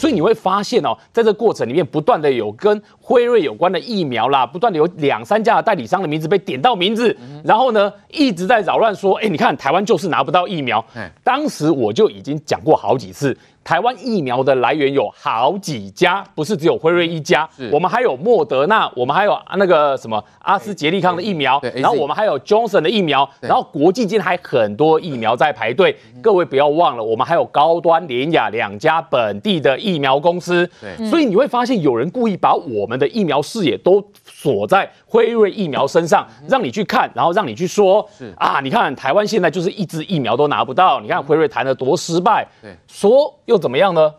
所以你会发现哦，在这个过程里面，不断的有跟辉瑞有关的疫苗啦，不断的有两三家的代理商的名字被点到名字，然后呢，一直在扰乱说，哎，你看台湾就是拿不到疫苗。当时我就已经讲过好几次。台湾疫苗的来源有好几家，不是只有辉瑞一家。我们还有莫德纳，我们还有那个什么阿斯捷利康的疫苗，然后我们还有 Johnson 的疫苗，然后国际间还很多疫苗在排队。各位不要忘了，我们还有高端、联雅两家本地的疫苗公司。所以你会发现有人故意把我们的疫苗视野都锁在辉瑞疫苗身上，让你去看，然后让你去说，啊，你看台湾现在就是一支疫苗都拿不到，你看辉瑞谈的多失败，对说。又怎么样呢？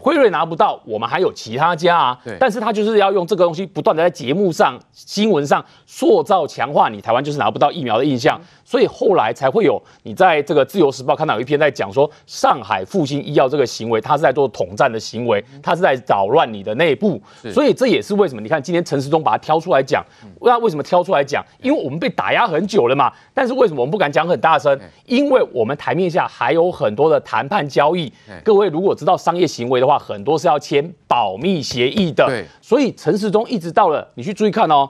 辉瑞拿不到，我们还有其他家啊。对，但是他就是要用这个东西，不断的在节目上、新闻上塑造、强化你台湾就是拿不到疫苗的印象。所以后来才会有你在这个《自由时报》看到有一篇在讲说，上海复兴医药这个行为，他是在做统战的行为，他是在扰乱你的内部。所以这也是为什么你看今天陈时中把它挑出来讲，那为什么挑出来讲？因为我们被打压很久了嘛。但是为什么我们不敢讲很大声？因为我们台面下还有很多的谈判交易。各位如果知道商业行为的话，很多是要签保密协议的。所以陈时中一直到了，你去注意看哦。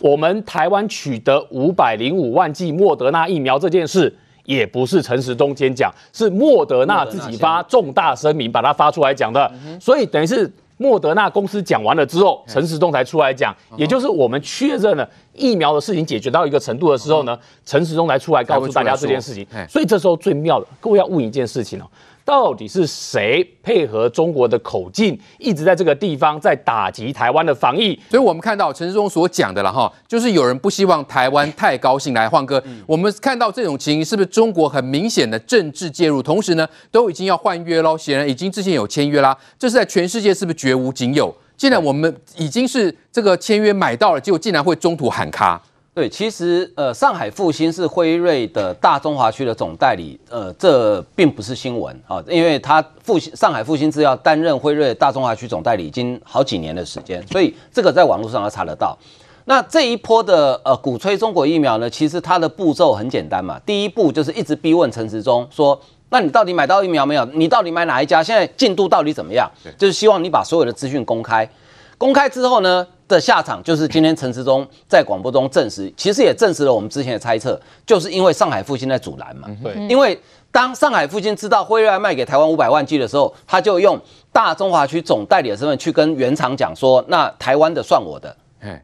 我们台湾取得五百零五万剂莫德纳疫苗这件事，也不是陈时中先讲，是莫德纳自己发重大声明把它发出来讲的。所以等于是莫德纳公司讲完了之后，陈时中才出来讲，也就是我们确认了疫苗的事情解决到一个程度的时候呢，陈时中才出来告诉大家这件事情。所以这时候最妙的，各位要问一件事情哦。到底是谁配合中国的口径，一直在这个地方在打击台湾的防疫？所以我们看到陈时中所讲的了哈，就是有人不希望台湾太高兴。来，换哥，我们看到这种情形，是不是中国很明显的政治介入？同时呢，都已经要换约喽，显然已经之前有签约啦。这是在全世界是不是绝无仅有？既然我们已经是这个签约买到了，结果竟然会中途喊卡。对，其实呃，上海复星是辉瑞的大中华区的总代理，呃，这并不是新闻啊，因为他复星上海复星制药担任辉瑞大中华区总代理已经好几年的时间，所以这个在网络上要查得到。那这一波的呃鼓吹中国疫苗呢，其实它的步骤很简单嘛，第一步就是一直逼问陈时中说，那你到底买到疫苗没有？你到底买哪一家？现在进度到底怎么样？就是希望你把所有的资讯公开。公开之后呢，的下场就是今天陈时中在广播中证实，其实也证实了我们之前的猜测，就是因为上海复兴在阻拦嘛。对，因为当上海复兴知道辉瑞要卖给台湾五百万剂的时候，他就用大中华区总代理的身份去跟原厂讲说，那台湾的算我的。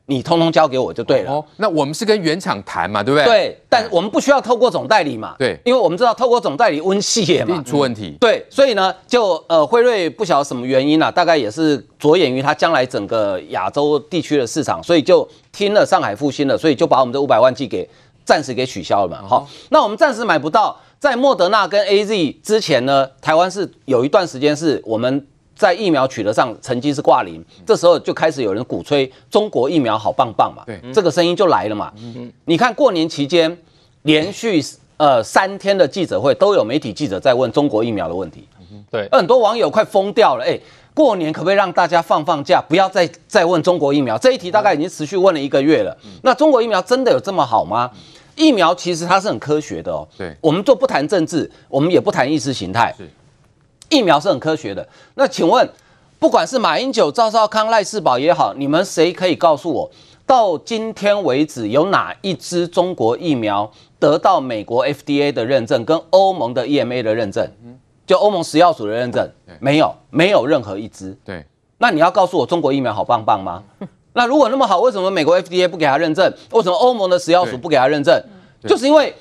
你通通交给我就对了。哦，那我们是跟原厂谈嘛，对不对？对，但我们不需要透过总代理嘛。对，因为我们知道透过总代理温系嘛，出问题。对，所以呢，就呃辉瑞不晓得什么原因啊，大概也是着眼于它将来整个亚洲地区的市场，所以就听了上海复兴了，所以就把我们这五百万剂给暂时给取消了嘛。好，那我们暂时买不到，在莫德纳跟 AZ 之前呢，台湾是有一段时间是我们。在疫苗取得上成绩是挂零，这时候就开始有人鼓吹中国疫苗好棒棒嘛，对，这个声音就来了嘛。你看过年期间连续呃三天的记者会都有媒体记者在问中国疫苗的问题，对，很多网友快疯掉了，哎，过年可不可以让大家放放假，不要再再问中国疫苗这一题？大概已经持续问了一个月了。那中国疫苗真的有这么好吗？疫苗其实它是很科学的哦。对，我们就不谈政治，我们也不谈意识形态。疫苗是很科学的，那请问，不管是马英九、赵少康、赖世宝也好，你们谁可以告诉我，到今天为止有哪一支中国疫苗得到美国 FDA 的认证，跟欧盟的 EMA 的认证？就欧盟食药署的认证，没有，没有任何一支。对，那你要告诉我中国疫苗好棒棒吗？那如果那么好，为什么美国 FDA 不给他认证？为什么欧盟的食药署不给他认证？就是因为。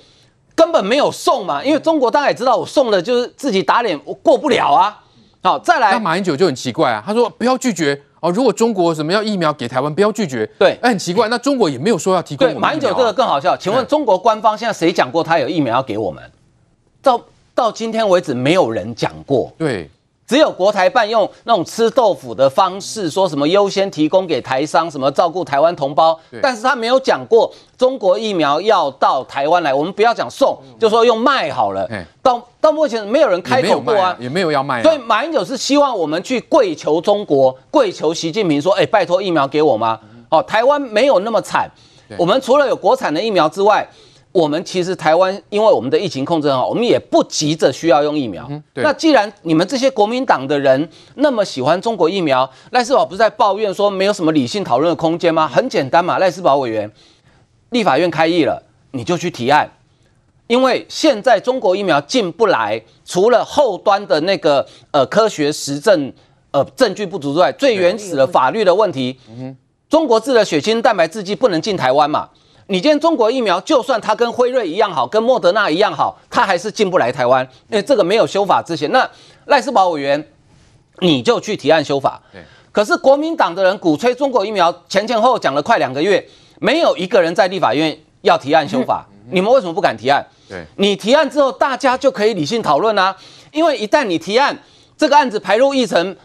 根本没有送嘛，因为中国大概也知道我送了就是自己打脸，我过不了啊。好，再来，那马英九就很奇怪啊，他说不要拒绝哦，如果中国什么要疫苗给台湾，不要拒绝。对，哎，很奇怪，那中国也没有说要提供。对，马英九这个更好笑，请问中国官方现在谁讲过他有疫苗要给我们？到到今天为止，没有人讲过。对。只有国台办用那种吃豆腐的方式，说什么优先提供给台商，什么照顾台湾同胞，但是他没有讲过中国疫苗要到台湾来，我们不要讲送，就说用卖好了。到到目前没有人开口过啊，也没有要卖。所以马英九是希望我们去跪求中国，跪求习近平说，哎，拜托疫苗给我吗？哦，台湾没有那么惨，我们除了有国产的疫苗之外。我们其实台湾，因为我们的疫情控制很好，我们也不急着需要用疫苗。嗯、那既然你们这些国民党的人那么喜欢中国疫苗，赖世宝不是在抱怨说没有什么理性讨论的空间吗？很简单嘛，赖世宝委员，立法院开议了，你就去提案，因为现在中国疫苗进不来，除了后端的那个呃科学实证呃证据不足之外，最原始的法律的问题，嗯、中国制的血清蛋白制剂不能进台湾嘛？你今天中国疫苗，就算它跟辉瑞一样好，跟莫德纳一样好，它还是进不来台湾，因为这个没有修法之前。那赖斯宝委员，你就去提案修法。对。可是国民党的人鼓吹中国疫苗，前前后后讲了快两个月，没有一个人在立法院要提案修法。你们为什么不敢提案？对。你提案之后，大家就可以理性讨论啊。因为一旦你提案，这个案子排入议程，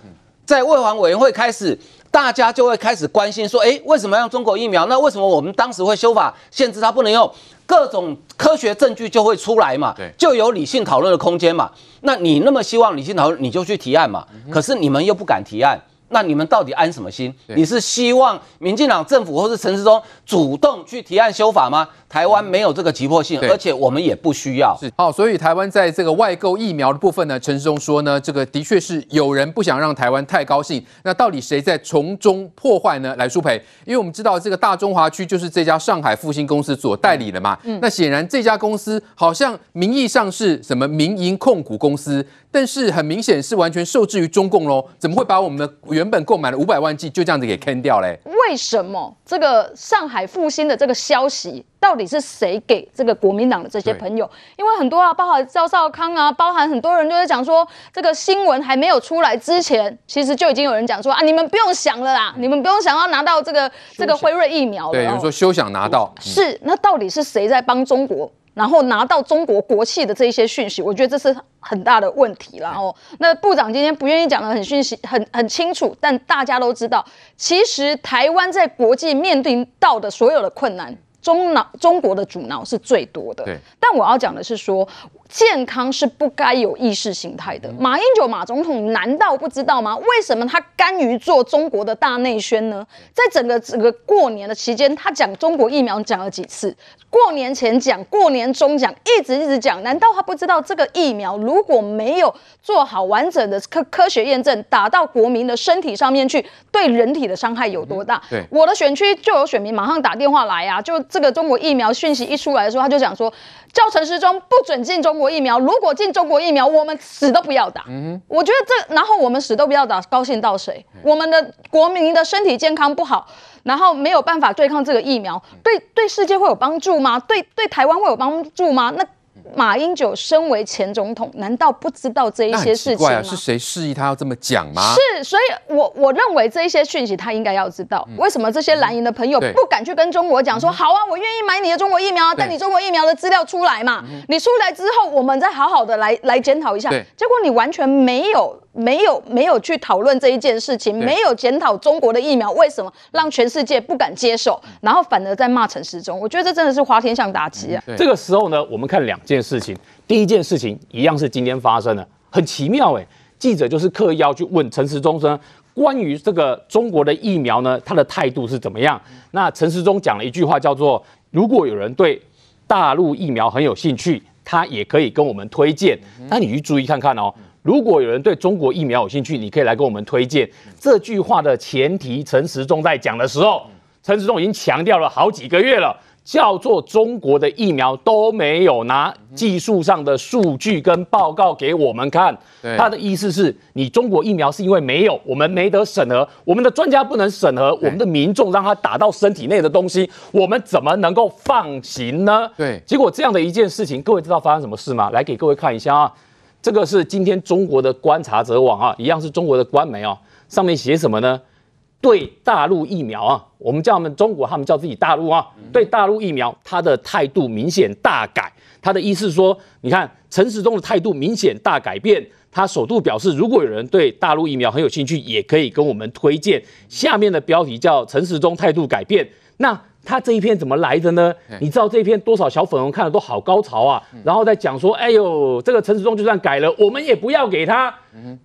在卫环委员会开始。大家就会开始关心说，诶，为什么要用中国疫苗？那为什么我们当时会修法限制它不能用？各种科学证据就会出来嘛，就有理性讨论的空间嘛。那你那么希望理性讨论，你就去提案嘛。可是你们又不敢提案。那你们到底安什么心？你是希望民进党政府或是陈时中主动去提案修法吗？台湾没有这个急迫性，而且我们也不需要。是好，所以台湾在这个外购疫苗的部分呢，陈时中说呢，这个的确是有人不想让台湾太高兴。那到底谁在从中破坏呢？来，舒培，因为我们知道这个大中华区就是这家上海复兴公司所代理的嘛。嗯。那显然这家公司好像名义上是什么民营控股公司。但是很明显是完全受制于中共喽，怎么会把我们的原本购买了五百万剂就这样子给坑掉嘞？为什么这个上海复兴的这个消息到底是谁给这个国民党的这些朋友？因为很多啊，包含赵少康啊，包含很多人就在讲说，这个新闻还没有出来之前，其实就已经有人讲说啊，你们不用想了啦，你们不用想要拿到这个这个辉瑞疫苗了。对，有人说休想拿到。是，那到底是谁在帮中国？然后拿到中国国企的这一些讯息，我觉得这是很大的问题。然后，那部长今天不愿意讲得很讯息很很清楚，但大家都知道，其实台湾在国际面临到的所有的困难，中脑中国的阻挠是最多的。对。但我要讲的是说。健康是不该有意识形态的。马英九马总统难道不知道吗？为什么他甘于做中国的大内宣呢？在整个整个过年的期间，他讲中国疫苗讲了几次？过年前讲，过年中讲，一直一直讲。难道他不知道这个疫苗如果没有做好完整的科科学验证，打到国民的身体上面去，对人体的伤害有多大？对，我的选区就有选民马上打电话来啊，就这个中国疫苗讯息一出来的时候，他就讲说。叫陈时中不准进中国疫苗，如果进中国疫苗，我们死都不要打。嗯，我觉得这，然后我们死都不要打，高兴到谁？我们的国民的身体健康不好，然后没有办法对抗这个疫苗，对对世界会有帮助吗？对对台湾会有帮助吗？那。马英九身为前总统，难道不知道这一些事情吗？啊、是谁示意他要这么讲吗？是，所以我我认为这一些讯息他应该要知道。嗯、为什么这些蓝营的朋友不敢去跟中国讲说、嗯、好啊，我愿意买你的中国疫苗，但你中国疫苗的资料出来嘛？你出来之后，我们再好好的来来检讨一下。结果你完全没有。没有没有去讨论这一件事情，没有检讨中国的疫苗为什么让全世界不敢接受，然后反而在骂陈时中。我觉得这真的是花天象打击啊！这个时候呢，我们看两件件事情。第一件事情一样是今天发生的，很奇妙哎，记者就是刻意要去问陈时中说，关于这个中国的疫苗呢，他的态度是怎么样？那陈时中讲了一句话，叫做“如果有人对大陆疫苗很有兴趣，他也可以跟我们推荐。”那你去注意看看哦。如果有人对中国疫苗有兴趣，你可以来跟我们推荐。这句话的前提，陈时中在讲的时候，陈时中已经强调了好几个月了，叫做中国的疫苗都没有拿技术上的数据跟报告给我们看。他的意思是你中国疫苗是因为没有，我们没得审核，我们的专家不能审核，我们的民众让他打到身体内的东西，我们怎么能够放行呢？对，结果这样的一件事情，各位知道发生什么事吗？来给各位看一下啊。这个是今天中国的观察者网啊，一样是中国的官媒啊。上面写什么呢？对大陆疫苗啊，我们叫他们中国，他们叫自己大陆啊。对大陆疫苗，他的态度明显大改。他的意思是说，你看陈时中的态度明显大改变。他首度表示，如果有人对大陆疫苗很有兴趣，也可以跟我们推荐。下面的标题叫陈时中态度改变。那。他这一篇怎么来的呢？你知道这一篇多少小粉红看了都好高潮啊，然后再讲说，哎呦，这个陈时中就算改了，我们也不要给他。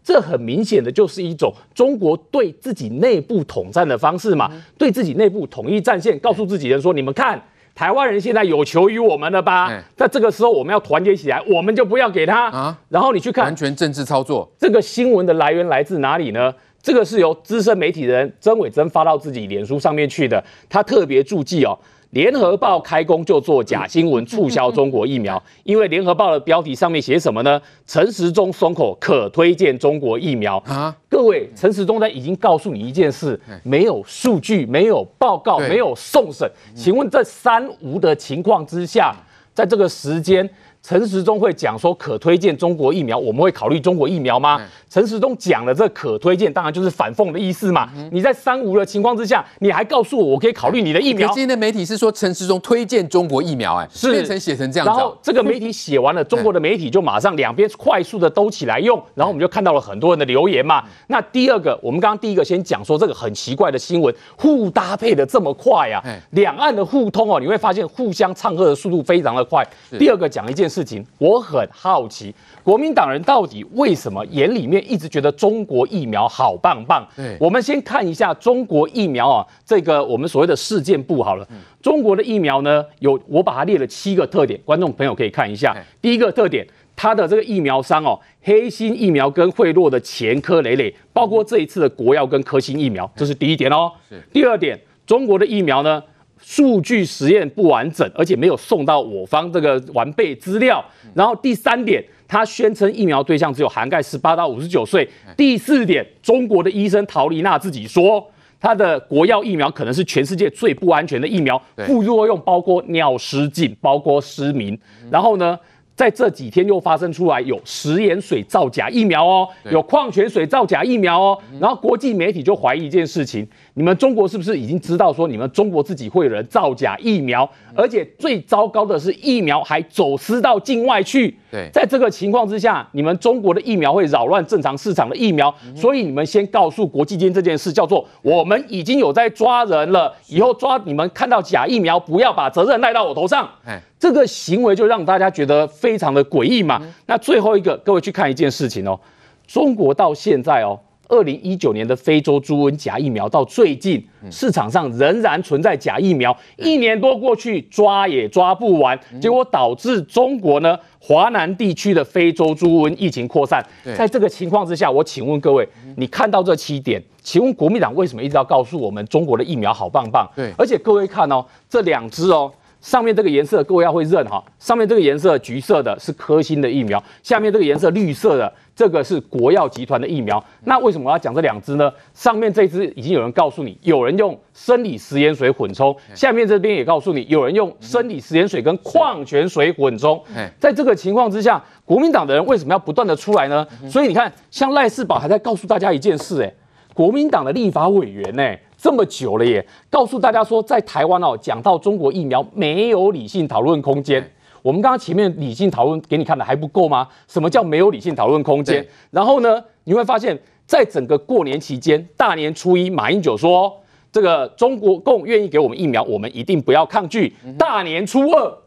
这很明显的就是一种中国对自己内部统战的方式嘛，对自己内部统一战线，告诉自己人说，你们看。台湾人现在有求于我们了吧？那这个时候我们要团结起来，我们就不要给他啊。然后你去看，完全政治操作。这个新闻的来源来自哪里呢？这个是由资深媒体人曾伟珍发到自己脸书上面去的，他特别注记哦。联合报开工就做假新闻，促销中国疫苗。因为联合报的标题上面写什么呢？陈时中松口可推荐中国疫苗啊！各位，陈时中呢已经告诉你一件事：没有数据，没有报告，没有送审。请问这三无的情况之下，在这个时间。陈时中会讲说可推荐中国疫苗，我们会考虑中国疫苗吗？陈时中讲了这可推荐，当然就是反讽的意思嘛。你在三无的情况之下，你还告诉我我可以考虑你的疫苗？今天的媒体是说陈时中推荐中国疫苗，哎，是变成写成这样子。然后这个媒体写完了，中国的媒体就马上两边快速的兜起来用，然后我们就看到了很多人的留言嘛。那第二个，我们刚刚第一个先讲说这个很奇怪的新闻，互搭配的这么快啊，两岸的互通哦，你会发现互相唱和的速度非常的快。第二个讲一件事情，我很好奇，国民党人到底为什么眼里面一直觉得中国疫苗好棒棒？我们先看一下中国疫苗啊，这个我们所谓的事件簿好了。中国的疫苗呢，有我把它列了七个特点，观众朋友可以看一下。第一个特点，它的这个疫苗商哦，黑心疫苗跟贿赂的前科累累，包括这一次的国药跟科兴疫苗，这是第一点哦。第二点，中国的疫苗呢，数据实验不完整，而且没有送到我方这个完备资料。然后第三点，他宣称疫苗对象只有涵盖十八到五十九岁。第四点，中国的医生陶丽娜自己说，他的国药疫苗可能是全世界最不安全的疫苗，副作用包括尿失禁，包括失明。然后呢，在这几天又发生出来有食盐水造假疫苗哦，有矿泉水造假疫苗哦。然后国际媒体就怀疑一件事情。你们中国是不是已经知道说你们中国自己会有人造假疫苗，而且最糟糕的是疫苗还走私到境外去？对，在这个情况之下，你们中国的疫苗会扰乱正常市场的疫苗，所以你们先告诉国际间这件事，叫做我们已经有在抓人了，以后抓你们看到假疫苗，不要把责任赖到我头上。这个行为就让大家觉得非常的诡异嘛。那最后一个，各位去看一件事情哦，中国到现在哦。二零一九年的非洲猪瘟假疫苗到最近市场上仍然存在假疫苗，一年多过去抓也抓不完，结果导致中国呢华南地区的非洲猪瘟疫情扩散。在这个情况之下，我请问各位，你看到这七点，请问国民党为什么一直要告诉我们中国的疫苗好棒棒？对，而且各位看哦，这两支哦。上面这个颜色，各位要会认哈。上面这个颜色橘色的是科兴的疫苗，下面这个颜色绿色的这个是国药集团的疫苗。那为什么我要讲这两支呢？上面这支已经有人告诉你，有人用生理食盐水混充；下面这边也告诉你，有人用生理食盐水跟矿泉水混充。在这个情况之下，国民党的人为什么要不断的出来呢？所以你看，像赖世宝还在告诉大家一件事，哎，国民党的立法委员呢？这么久了耶，告诉大家说，在台湾哦，讲到中国疫苗没有理性讨论空间。我们刚刚前面理性讨论给你看的还不够吗？什么叫没有理性讨论空间？然后呢，你会发现在整个过年期间，大年初一，马英九说这个中国共愿意给我们疫苗，我们一定不要抗拒。大年初二，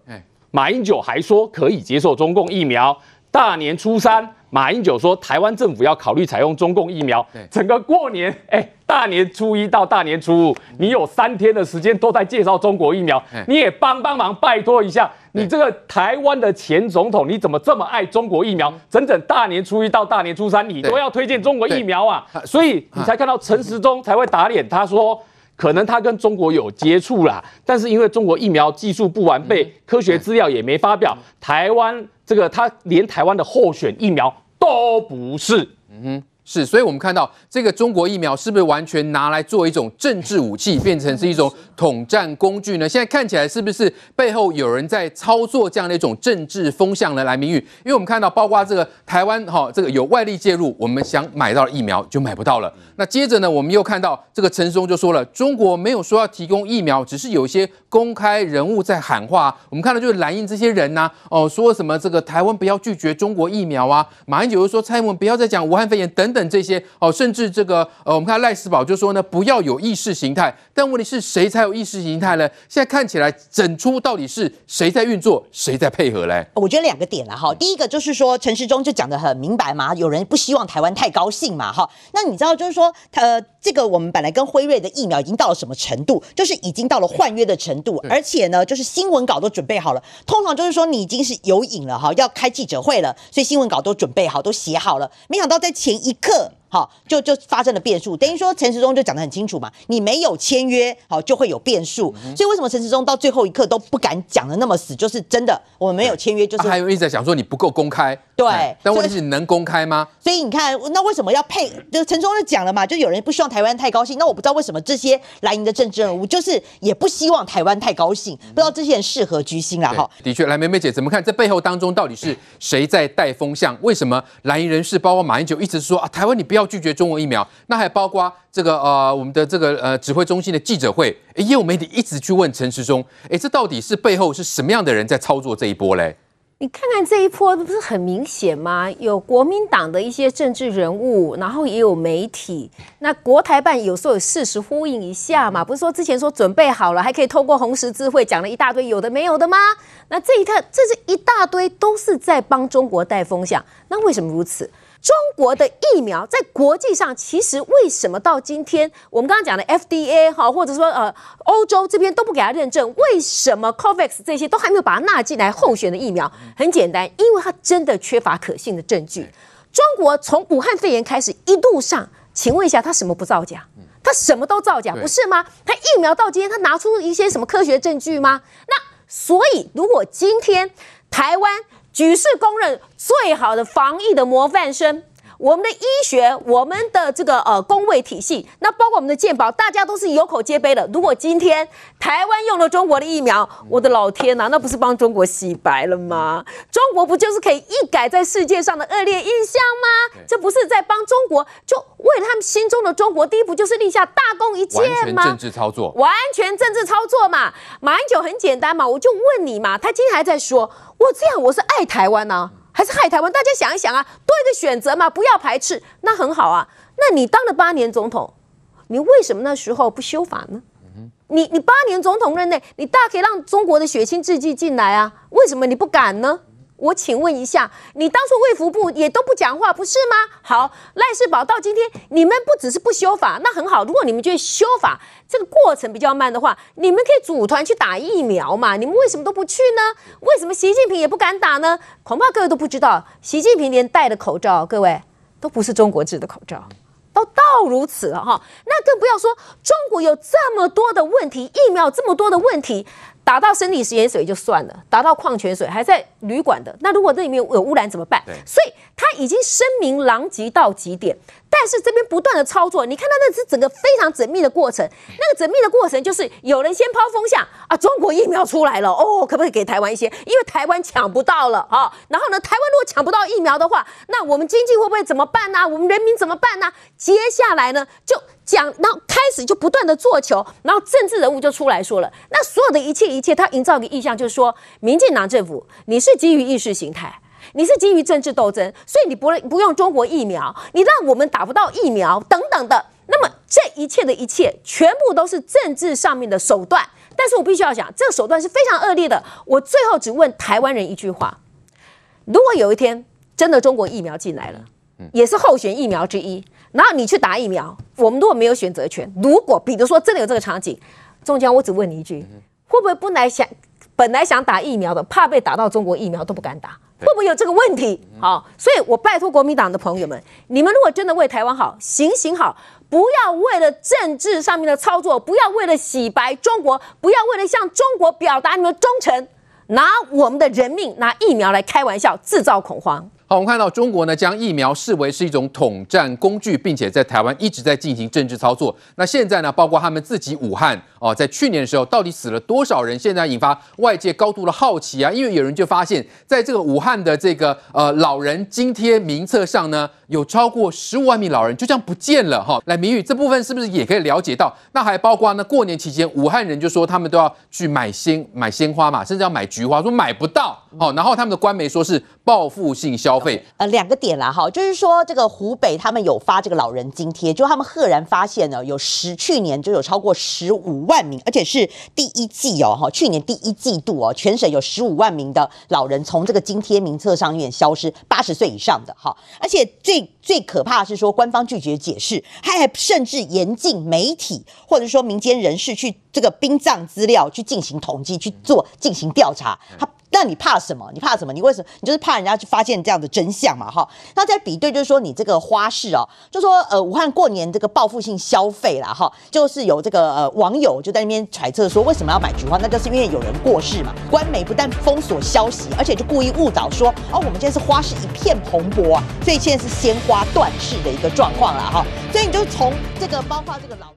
马英九还说可以接受中共疫苗。大年初三，马英九说台湾政府要考虑采用中共疫苗。整个过年，哎、欸，大年初一到大年初五，你有三天的时间都在介绍中国疫苗，你也帮帮忙，拜托一下，你这个台湾的前总统，你怎么这么爱中国疫苗？整整大年初一到大年初三，你都要推荐中国疫苗啊，所以你才看到陈时中才会打脸，他说。可能他跟中国有接触啦，但是因为中国疫苗技术不完备，科学资料也没发表，台湾这个他连台湾的候选疫苗都不是。嗯哼。是，所以我们看到这个中国疫苗是不是完全拿来做一种政治武器，变成是一种统战工具呢？现在看起来是不是背后有人在操作这样的一种政治风向呢？来，明玉，因为我们看到包括这个台湾哈，这个有外力介入，我们想买到疫苗就买不到了。那接着呢，我们又看到这个陈时中就说了，中国没有说要提供疫苗，只是有一些公开人物在喊话。我们看到就是蓝营这些人呐、啊，哦，说什么这个台湾不要拒绝中国疫苗啊，马英九又说蔡英文不要再讲武汉肺炎等。等等这些哦，甚至这个呃，我们看赖斯宝就说呢，不要有意识形态。但问题是谁才有意识形态呢？现在看起来整出到底是谁在运作，谁在配合嘞？我觉得两个点了哈，第一个就是说陈时中就讲的很明白嘛，有人不希望台湾太高兴嘛哈。那你知道就是说，呃，这个我们本来跟辉瑞的疫苗已经到了什么程度？就是已经到了换约的程度，而且呢，就是新闻稿都准备好了。通常就是说你已经是有瘾了哈，要开记者会了，所以新闻稿都准备好，都写好了。没想到在前一刻。好，就就发生了变数，等于说陈时中就讲得很清楚嘛，你没有签约，好就会有变数，嗯、所以为什么陈时中到最后一刻都不敢讲的那么死？就是真的，我们没有签约，就是、啊、还有一直在想说你不够公开，对，但问题是你能公开吗？所以，你看，那为什么要配？就陈时中就讲了嘛，就有人不希望台湾太高兴，那我不知道为什么这些蓝营的政治人物就是也不希望台湾太高兴，不知道这些人是何居心啦。哈，的确，来梅梅姐怎么看？这背后当中到底是谁在带风向？为什么蓝营人士包括马英九一直说啊，台湾你不要拒绝中国疫苗？那还包括这个呃，我们的这个呃指挥中心的记者会，也有媒体一直去问陈时中，哎，这到底是背后是什么样的人在操作这一波嘞？你看看这一波不是很明显吗？有国民党的一些政治人物，然后也有媒体。那国台办有时候有事实呼应一下嘛，不是说之前说准备好了，还可以透过红十字会讲了一大堆有的没有的吗？那这一套这是一大堆都是在帮中国带风向，那为什么如此？中国的疫苗在国际上，其实为什么到今天我们刚刚讲的 FDA 哈，或者说呃欧洲这边都不给它认证？为什么 COVAX 这些都还没有把它纳进来候选的疫苗？很简单，因为它真的缺乏可信的证据。中国从武汉肺炎开始一路上，请问一下，它什么不造假？它什么都造假，不是吗？它疫苗到今天，它拿出一些什么科学证据吗？那所以，如果今天台湾，举世公认最好的防疫的模范生，我们的医学，我们的这个呃公卫体系，那包括我们的健保，大家都是有口皆碑的。如果今天台湾用了中国的疫苗，我的老天呐，那不是帮中国洗白了吗？中国不就是可以一改在世界上的恶劣印象吗？这不是在帮中国，就为了他们心中的中国，第一步就是立下大功一件吗？完全政治操作，完全政治操作嘛。马英九很简单嘛，我就问你嘛，他今天还在说。我这样，我是爱台湾呢、啊，还是害台湾？大家想一想啊，多一个选择嘛，不要排斥，那很好啊。那你当了八年总统，你为什么那时候不修法呢？你你八年总统任内，你大可以让中国的血亲制剂进来啊，为什么你不敢呢？我请问一下，你当初卫福部也都不讲话，不是吗？好，赖世宝到今天，你们不只是不修法，那很好。如果你们觉得修法这个过程比较慢的话，你们可以组团去打疫苗嘛。你们为什么都不去呢？为什么习近平也不敢打呢？恐怕各位都不知道，习近平连戴的口罩，各位都不是中国制的口罩，都到如此了哈。那更不要说中国有这么多的问题，疫苗这么多的问题。打到生理食盐水就算了，打到矿泉水还在旅馆的，那如果这里面有污染怎么办？所以他已经声名狼藉到极点。但是这边不断的操作，你看他那是整个非常缜密的过程。那个缜密的过程就是有人先抛风向啊，中国疫苗出来了哦，可不可以给台湾一些？因为台湾抢不到了啊。然后呢，台湾如果抢不到疫苗的话，那我们经济会不会怎么办呢、啊？我们人民怎么办呢、啊？接下来呢，就讲，然后开始就不断的做球，然后政治人物就出来说了，那所有的一切一切，他营造一个意象，就是说，民进党政府你是基于意识形态。你是基于政治斗争，所以你不不用中国疫苗，你让我们打不到疫苗等等的。那么这一切的一切，全部都是政治上面的手段。但是我必须要讲，这个手段是非常恶劣的。我最后只问台湾人一句话：如果有一天真的中国疫苗进来了，也是候选疫苗之一，然后你去打疫苗，我们如果没有选择权，如果比如说真的有这个场景，中间，我只问你一句：会不会本来想本来想打疫苗的，怕被打到中国疫苗都不敢打？会不会有这个问题？好，所以我拜托国民党的朋友们，你们如果真的为台湾好，行行好，不要为了政治上面的操作，不要为了洗白中国，不要为了向中国表达你们忠诚，拿我们的人命、拿疫苗来开玩笑，制造恐慌。我们看到中国呢，将疫苗视为是一种统战工具，并且在台湾一直在进行政治操作。那现在呢，包括他们自己武汉哦，在去年的时候到底死了多少人？现在引发外界高度的好奇啊，因为有人就发现，在这个武汉的这个呃老人津贴名册上呢，有超过十五万名老人就这样不见了哈。来，明宇这部分是不是也可以了解到？那还包括呢，过年期间武汉人就说他们都要去买鲜买鲜花嘛，甚至要买菊花，说买不到。好，然后他们的官媒说是报复性消费。呃，两个点啦哈，就是说这个湖北他们有发这个老人津贴，就他们赫然发现呢，有十去年就有超过十五万万名，而且是第一季哦哈，去年第一季度哦，全省有十五万名的老人从这个津贴名册上面消失，八十岁以上的哈，而且最最可怕的是说官方拒绝解释，他还甚至严禁媒体或者说民间人士去这个殡葬资料去进行统计去做进行调查，他。那你怕什么？你怕什么？你为什么？你就是怕人家去发现这样的真相嘛，哈。那再比对，就是说你这个花市哦，就说呃，武汉过年这个报复性消费啦，哈，就是有这个呃网友就在那边揣测说，为什么要买菊花？那就是因为有人过世嘛。官媒不但封锁消息，而且就故意误导说，哦，我们现在是花市一片蓬勃啊，所以现在是鲜花断市的一个状况了哈。所以你就从这个包括这个老。